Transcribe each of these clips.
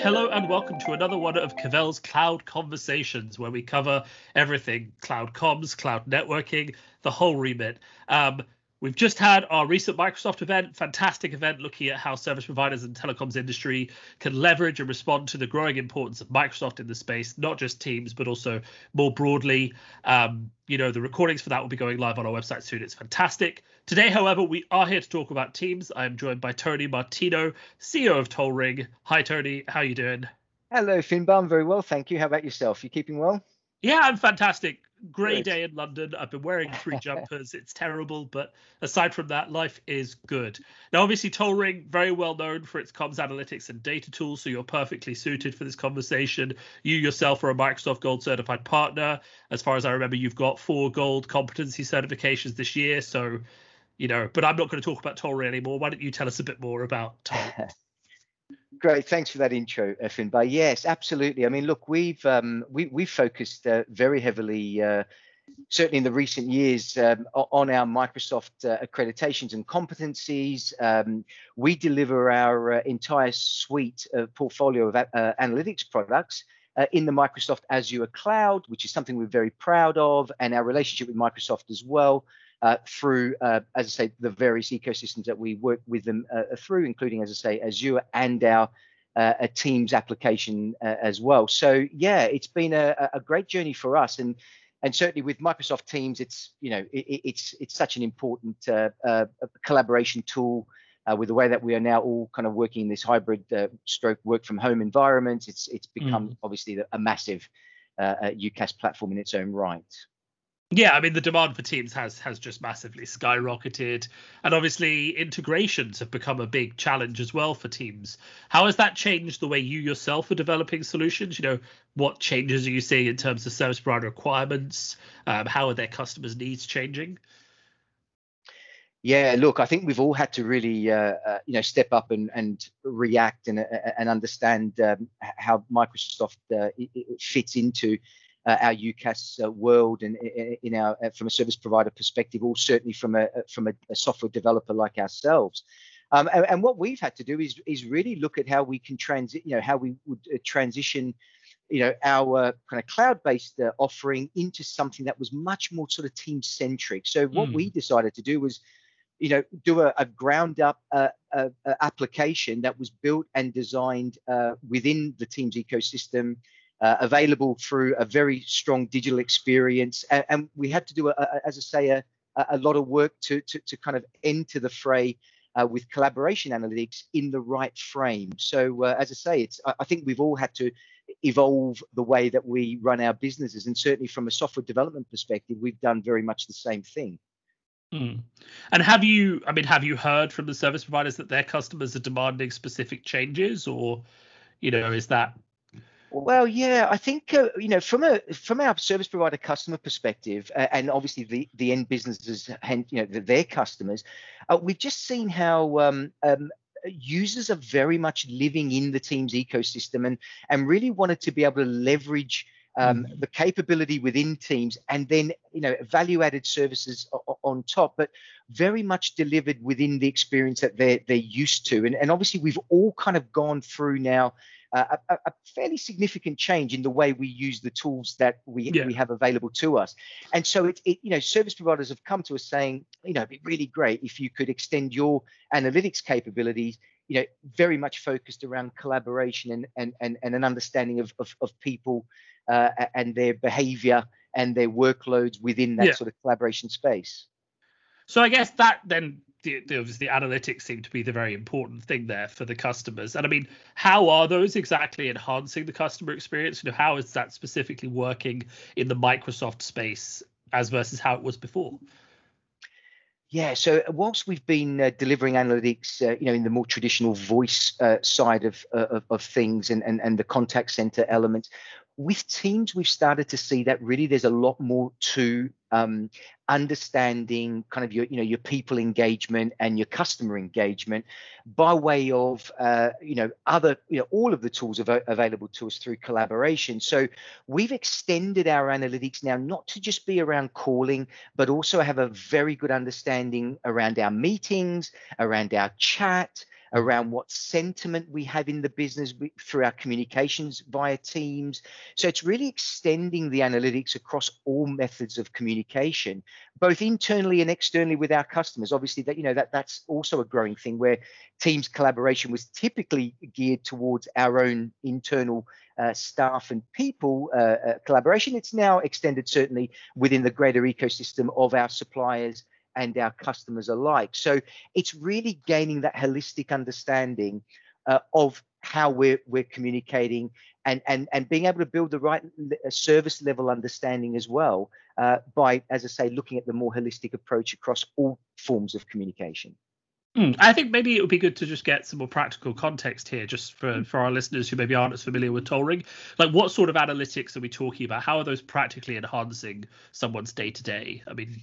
hello and welcome to another one of Cavell's Cloud Conversations, where we cover everything cloud comms, cloud networking, the whole remit. Um, we've just had our recent Microsoft event, fantastic event looking at how service providers and telecoms industry can leverage and respond to the growing importance of Microsoft in the space, not just Teams, but also more broadly. Um, you know, the recordings for that will be going live on our website soon. It's fantastic. Today, however, we are here to talk about Teams. I am joined by Tony Martino, CEO of Tollring. Hi, Tony. How are you doing? Hello, Finbar. I'm very well, thank you. How about yourself? You keeping well? Yeah, I'm fantastic grey day in London. I've been wearing three jumpers. It's terrible, but aside from that, life is good. Now, obviously, Tollring very well known for its comms analytics and data tools, so you're perfectly suited for this conversation. You yourself are a Microsoft Gold certified partner. As far as I remember, you've got four Gold competency certifications this year. So, you know, but I'm not going to talk about Tollring anymore. Why don't you tell us a bit more about Tollring? Great, thanks for that intro, Finbar. Yes, absolutely. I mean, look, we've um, we we focused uh, very heavily, uh, certainly in the recent years, um, on our Microsoft uh, accreditations and competencies. Um, we deliver our uh, entire suite of portfolio of uh, analytics products. Uh, in the Microsoft Azure cloud, which is something we're very proud of, and our relationship with Microsoft as well, uh, through, uh, as I say, the various ecosystems that we work with them uh, through, including, as I say, Azure and our uh, Teams application uh, as well. So yeah, it's been a, a, great journey for us, and and certainly with Microsoft Teams, it's you know it, it's it's such an important uh, collaboration tool. with the way that we are now all kind of working in this hybrid stroke work from home environment, it's it's become mm. obviously a massive UCaaS platform in its own right. Yeah, I mean the demand for Teams has has just massively skyrocketed, and obviously integrations have become a big challenge as well for Teams. How has that changed the way you yourself are developing solutions? You know, what changes are you seeing in terms of service provider requirements? Um, how are their customers' needs changing? Yeah, look, I think we've all had to really, uh, uh, you know, step up and and react and uh, and understand um, how Microsoft uh, fits into uh, our UCaaS uh, world and in our uh, from a service provider perspective, or certainly from a from a, a software developer like ourselves. Um, and, and, what we've had to do is is really look at how we can transit, you know, how we would transition you know our kind of cloud-based uh, offering into something that was much more sort of team centric so what mm. we decided to do was you know do a, a ground up uh, uh, application that was built and designed within the teams ecosystem uh, available through a very strong digital experience. And, and we had to do, a, a, as I say, a, a lot of work to, to, to kind of enter the fray uh, with collaboration analytics in the right frame. So, uh, as I say, it's I think we've all had to evolve the way that we run our businesses, and certainly from a software development perspective, we've done very much the same thing. Mm. And have you, I mean, have you heard from the service providers that their customers are demanding specific changes, or, you know, is that well, yeah, I think uh, you know from a from our service provider customer perspective, uh, and obviously the the end businesses, and you know their customers, uh, we've just seen how um, um, users are very much living in the Teams ecosystem, and and really wanted to be able to leverage. Um, mm. the capability within teams and then you know value added services on top but very much delivered within the experience that they're they're used to and, and obviously we've all kind of gone through now a, a, fairly significant change in the way we use the tools that we, yeah. we have available to us. And so it, it, you know, service providers have come to us saying, you know, it'd be really great if you could extend your analytics capabilities, you know, very much focused around collaboration and and and, and an understanding of of, of people uh, and their behavior and their workloads within that yeah. sort of collaboration space. So I guess that then the, the, obviously analytics seem to be the very important thing there for the customers. And I mean, how are those exactly enhancing the customer experience? You know, how is that specifically working in the Microsoft space as versus how it was before? Yeah, so whilst we've been uh, delivering analytics, uh, you know, in the more traditional voice uh, side of, uh, of, of things and, and and the contact center elements, with teams we've started to see that really there's a lot more to um, understanding kind of your you know your people engagement and your customer engagement by way of uh, you know other you know all of the tools av- available to us through collaboration. So we've extended our analytics now not to just be around calling but also have a very good understanding around our meetings around our chat around what sentiment we have in the business through our communications via Teams. So it's really extending the analytics across all methods of communication, both internally and externally with our customers. Obviously, that you know that that's also a growing thing where Teams collaboration was typically geared towards our own internal uh, staff and people uh, uh, collaboration. It's now extended certainly within the greater ecosystem of our suppliers and our customers alike. So it's really gaining that holistic understanding uh, of how we're we're communicating and and and being able to build the right service level understanding as well uh, by, as I say, looking at the more holistic approach across all forms of communication. Mm, I think maybe it would be good to just get some more practical context here, just for, mm. for our listeners who maybe aren't as familiar with Tollring. Like, what sort of analytics are we talking about? How are those practically enhancing someone's day to day? I mean,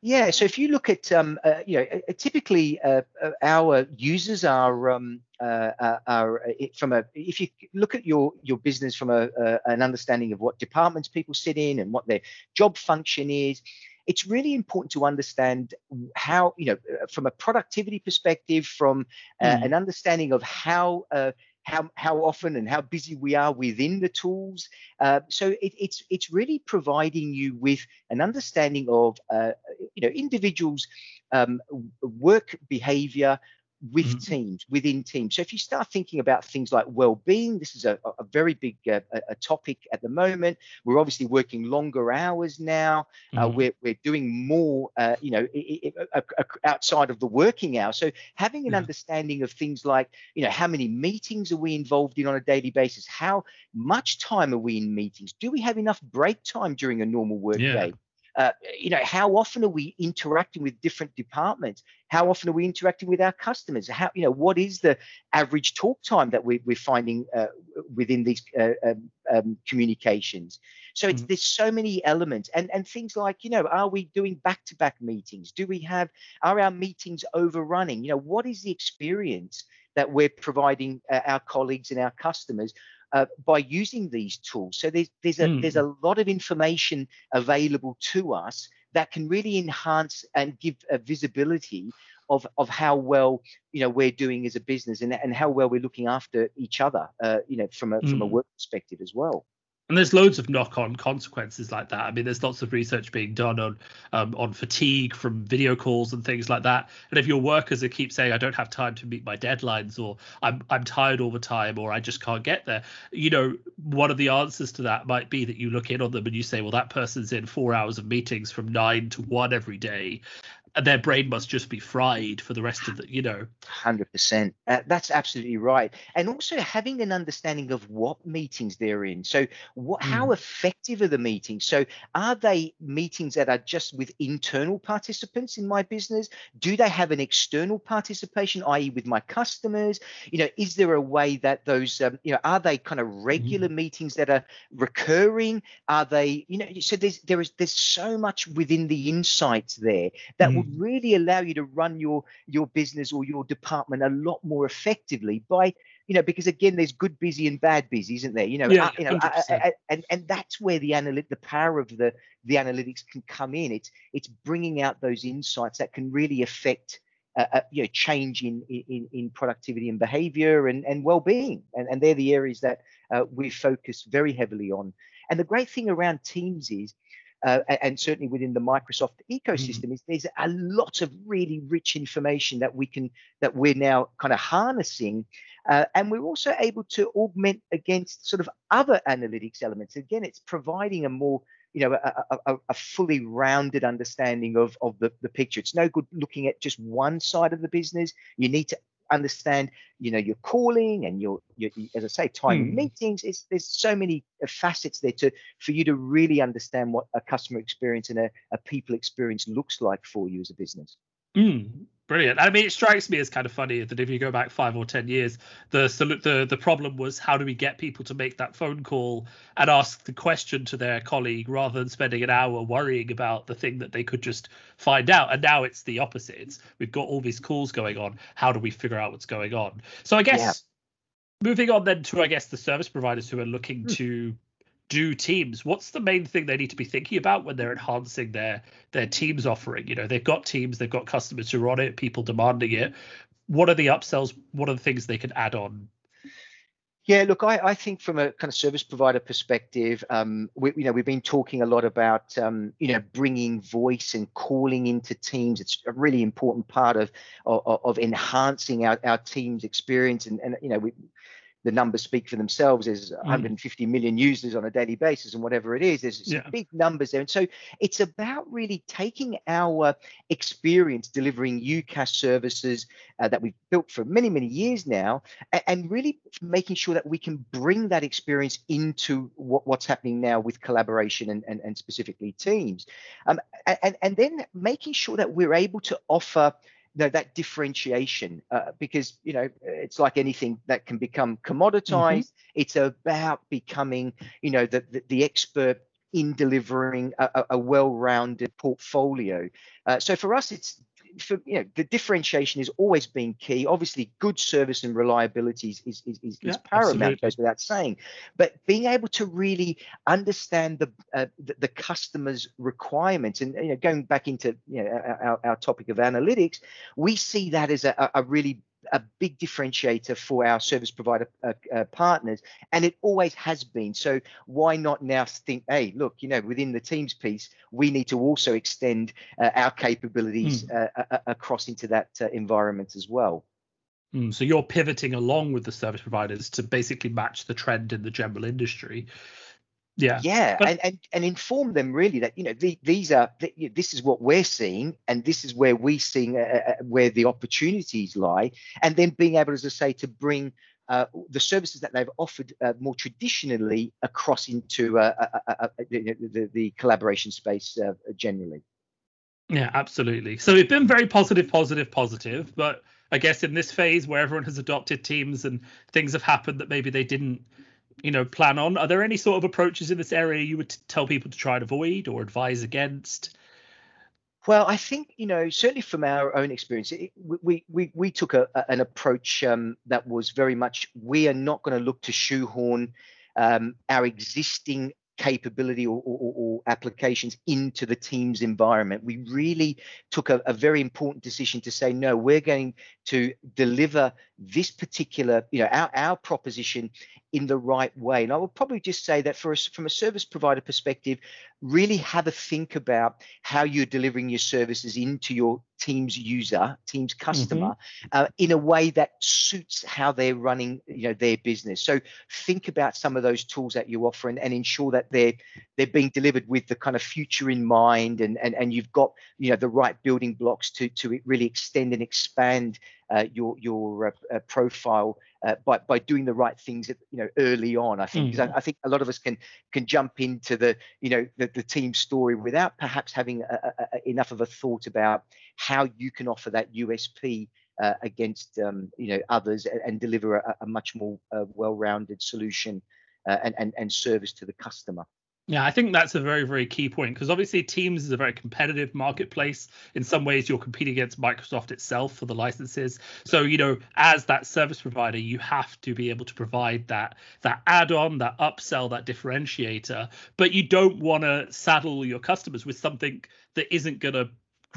yeah, so if you look at, um, uh, you know, uh, typically uh, uh, our users are um, uh, uh are from a. If you look at your your business from a, an understanding of what departments people sit in and what their job function is, it's really important to understand how, you know, from a productivity perspective, from mm. an understanding of how how, how often and how busy we are within the tools. Uh, so it, it's it's really providing you with an understanding of uh, you know individuals' um, work behavior, with mm-hmm. teams within teams so if you start thinking about things like well-being this is a, a very big uh, a topic at the moment we're obviously working longer hours now uh, mm-hmm. uh, we're, we're doing more uh, you know outside of the working hour so having an yeah. understanding of things like you know how many meetings are we involved in on a daily basis how much time are we in meetings do we have enough break time during a normal work yeah. day uh, you know, how often are we interacting with different departments? How often are we interacting with our customers? How, you know, what is the average talk time that we, are finding uh, within these uh, um, um, communications? So it's mm-hmm. there's so many elements and and things like, you know, are we doing back-to-back meetings? Do we have are our meetings overrunning? You know, what is the experience that we're providing uh, our colleagues and our customers uh, by using these tools. So there's there's a mm. there's a lot of information available to us that can really enhance and give a visibility of of how well you know we're doing as a business and, and how well we're looking after each other uh, you know from a mm. from a hmm. work perspective as well and there's loads of knock-on consequences like that. I mean, there's lots of research being done on um, on fatigue from video calls and things like that. And if your workers are keep saying, "I don't have time to meet my deadlines," or "I'm I'm tired all the time," or "I just can't get there," you know, one of the answers to that might be that you look in on them and you say, "Well, that person's in four hours of meetings from nine to one every day, their brain must just be fried for the rest of the you know. 100% uh, that's absolutely right. And also having an understanding of what meetings they're in. So what mm. how effective are the meetings? So are they meetings that are just with internal participants in my business? Do they have an external participation i.e with my customers? You know is there a way that those um, you know are they kind of regular mm. meetings that are recurring? Are they you know so there's there is there's so much within the insights there that mm would really allow you to run your your business or your department a lot more effectively by you know because again there's good busy and bad busy isn't there? You know yeah, uh, you know and and that's where the analytic the power of the the analytics can come in. It's it's bringing out those insights that can really affect uh, uh, you know change in, in in productivity and behavior and and well-being. And and they're the areas that uh, we focus very heavily on. And the great thing around teams is uh, and certainly within the Microsoft ecosystem, mm-hmm. is there's a lot of really rich information that we can that we're now kind of harnessing, uh, and we're also able to augment against sort of other analytics elements. Again, it's providing a more you know a, a, a, fully rounded understanding of of the, the picture it's no good looking at just one side of the business you need to understand you know your calling and your, your as i say time mm. meetings it's, there's so many uh, facets there to for you to really understand what a customer experience and a, a people experience looks like for you as a business mm. Brilliant. I mean, it strikes me as kind of funny that if you go back five or ten years, the the the problem was how do we get people to make that phone call and ask the question to their colleague rather than spending an hour worrying about the thing that they could just find out. And now it's the opposite. It's, we've got all these calls going on. How do we figure out what's going on? So I guess. Yeah. Moving on then to, I guess, the service providers who are looking hmm. to do teams what's the main thing they need to be thinking about when they're enhancing their their teams offering you know they've got teams they've got customers who are on it people demanding it what are the upsells? What are the things they can add on yeah, look, I, I, think from a kind of service provider perspective, um, we, you know, we've been talking a lot about, um, you know, bringing voice and calling into teams. It's a really important part of of, of enhancing our, our team's experience. And, and you know, we, the numbers speak for themselves. There's mm. 150 million users on a daily basis, and whatever it is, there's yeah. big numbers there. And so it's about really taking our experience delivering UCaaS services uh, that we've built for many, many years now, and, and, really making sure that we can bring that experience into what, what's happening now with collaboration and, and, and specifically teams. Um, and, and then making sure that we're able to offer know that differentiation uh, because you know it's like anything that can become commoditized mm-hmm. it's about becoming you know the, the, the expert in delivering a, a well-rounded portfolio uh, so for us it's for you know the differentiation has always been key. Obviously, good service and reliability is is, is, is yeah, paramount, goes without saying. But being able to really understand the uh, the, the, customer's requirements, and you know, going back into you know our, our topic of analytics, we see that as a, a really a big differentiator for our service provider uh, uh, partners, and it always has been. So why not now think, hey, look, you know, within the Teams piece, we need to also extend uh, our capabilities mm. across into that uh, environment as well. Mm, so you're pivoting along with the service providers to basically match the trend in the general industry yeah yeah but, and, and and inform them really that you know the, these are the, this is what we're seeing and this is where we seeing uh, uh, uh, where the opportunities lie and then being able as i say to bring uh, the services that they've offered uh, more traditionally across into uh, the, the, collaboration space generally. Yeah, absolutely. So it's been very positive, positive, positive. But I guess in this phase where everyone has adopted teams and things have happened that maybe they didn't you know plan on are there any sort of approaches in this area you would tell people to try and avoid or advise against well, I think you know certainly from our own experience, it, we we we took a, an approach um, that was very much we are not going to look to shoehorn um, our existing capability or, or, or, applications into the team's environment. We really took a, a, very important decision to say, no, we're going to deliver this particular, you know, our, our proposition in the right way. And I would probably just say that for us, from a service provider perspective, really have a think about how you're delivering your services into your team's user, team's customer, mm-hmm. uh, in a way that suits how they're running, you know, their business. So think about some of those tools that you offer and, and ensure that they're they're being delivered with the kind of future in mind, and and and you've got you know the right building blocks to to really extend and expand uh, your your uh, uh, profile uh, by by doing the right things, at, you know, early on. I think mm-hmm. I, I, think a lot of us can can jump into the you know the, the team story without perhaps having a, a, a, enough of a thought about how you can offer that USP. Uh, against um, you know others and, and deliver a, much more uh, well-rounded solution and, and and service to the customer. Yeah, I think that's a very, very key point because obviously Teams is a very competitive marketplace. In some ways, you're competing against Microsoft itself for the licenses. So, you know, as that service provider, you have to be able to provide that that add-on, that upsell, that differentiator. But you don't want to saddle your customers with something that isn't going to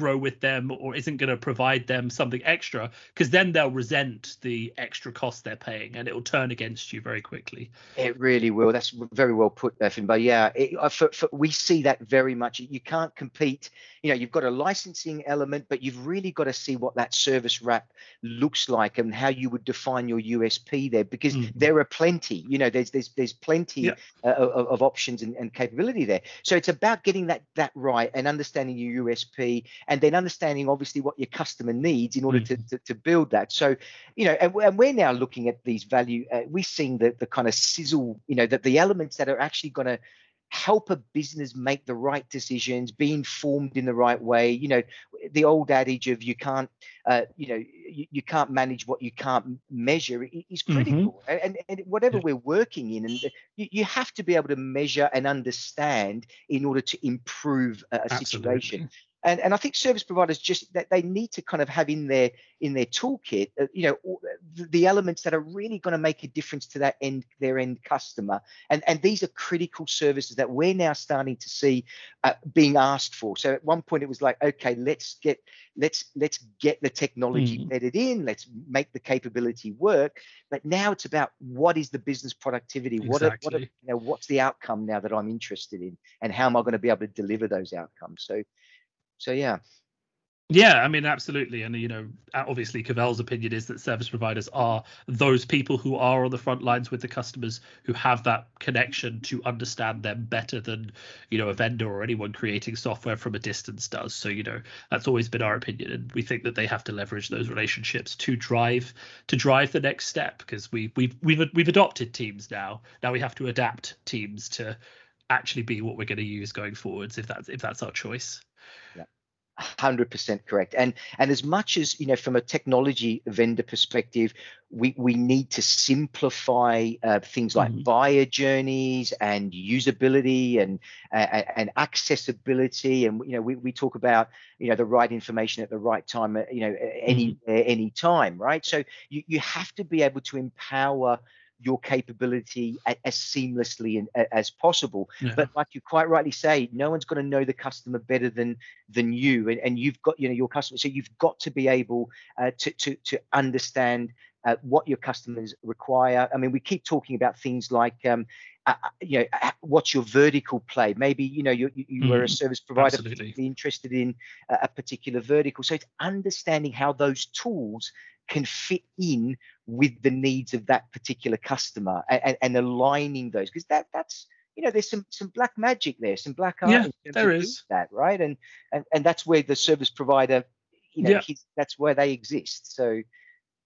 grow with them or isn't going to provide them something extra because then they'll resent the extra cost they're paying and it will turn against you very quickly. It really will. That's very well put there but yeah it, uh, for, for, we see that very much. You can't compete you know you've got a licensing element but you've really got to see what that service wrap looks like and how you would define your usp there because mm-hmm. there are plenty you know there's there's there's plenty yeah. uh, of, of, options and, and capability there so it's about getting that that right and understanding your usp and then understanding obviously what your customer needs in order mm. to, to, to, build that. So, you know, and, and we're now looking at these value, uh, we're seeing the, the kind of sizzle, you know, that the elements that are actually going to help a business make the right decisions, be informed in the right way. You know, the old adage of you can't, uh, you know, you, you, can't manage what you can't measure is mm-hmm. critical. Mm-hmm. And, and whatever we're working in, and you, you, have to be able to measure and understand in order to improve a, a situation and and I think service providers just that they need to kind of have in their in their toolkit, uh, you know, the, the elements that are really going to make a difference to that end their end customer. And and these are critical services that we're now starting to see uh, being asked for. So at one point it was like, okay, let's get let's let's get the technology mm. bedded in, let's make the capability work. But now it's about what is the business productivity? Exactly. What, are, what are, you know, what's the outcome now that I'm interested in, and how am I going to be able to deliver those outcomes? So so yeah. Yeah, I mean, absolutely. And, you know, obviously, Cavell's opinion is that service providers are those people who are on the front lines with the customers who have that connection to understand them better than, you know, a vendor or anyone creating software from a distance does. So, you know, that's always been our opinion. And we think that they have to leverage those relationships to drive to drive the next step because we, we've, we've, we've adopted teams now. Now we have to adapt teams to actually be what we're going to use going forwards if that's if that's our choice. Yeah. 100% correct and and as much as you know from a technology vendor perspective we we need to simplify uh, things like mm-hmm. buyer journeys and usability and uh, and accessibility and you know we, we talk about you know the right information at the right time uh, you know any mm-hmm. any time right so you, you have to be able to empower your capability as seamlessly and, as possible. Yeah. But like you quite rightly say, no one's going to know the customer better than than you, and, and you've got you know your customer. So you've got to be able uh, to to to understand uh, what your customers require. I mean, we keep talking about things like, um, uh, uh you know, uh, what's your vertical play? Maybe you know you, you mm, a mm, service provider, interested in a particular vertical. So it's understanding how those tools can fit in with the needs of that particular customer and, and aligning those because that that's you know there's some some black magic there some black art yeah there is that right and, and and that's where the service provider you know yeah. that's where they exist so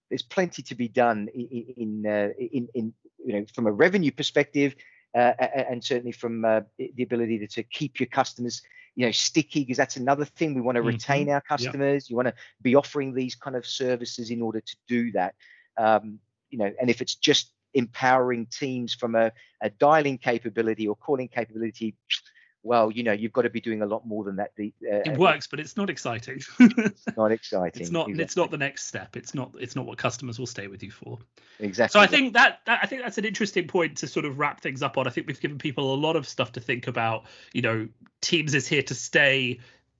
there's plenty to be done in in, uh, in, in you know from a revenue perspective uh, and certainly from uh, the ability to, to keep your customers you know sticky because that's another thing we want to mm-hmm. retain mm-hmm. our customers you want to be offering these kind of services in order to do that um, you know and if it's just empowering teams from a, a dialing capability or calling capability well, you know, you've got to be doing a lot more than that. The, uh, it works, but it's not exciting. it's not exciting. It's not. Exactly. It's not the next step. It's not. It's not what customers will stay with you for. Exactly. So I think that, that I think that's an interesting point to sort of wrap things up on. I think we've given people a lot of stuff to think about. You know, Teams is here to stay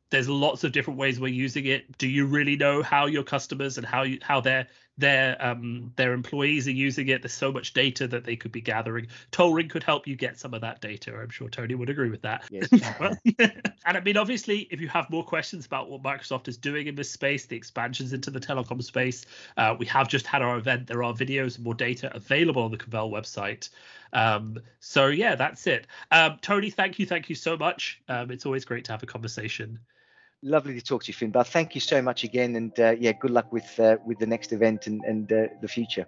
there's lots of different ways we're using it. Do you really know how your customers and how you how their their um their employees are using it? There's so much data that they could be gathering. Tollring could help you get some of that data. I'm sure Tony would agree with that. Yes. well, and I mean, obviously, if you have more questions about what Microsoft is doing in this space, the expansions into the telecom space, uh, we have just had our event. There are videos and more data available on the Cavell website. Um, so yeah, that's it. Um, Tony, thank you, thank you so much. Um, it's always great to have a conversation. Lovely to talk to you, Finbar. Thank you so much again, and uh, yeah, good luck with uh, with the next event and and uh, the future.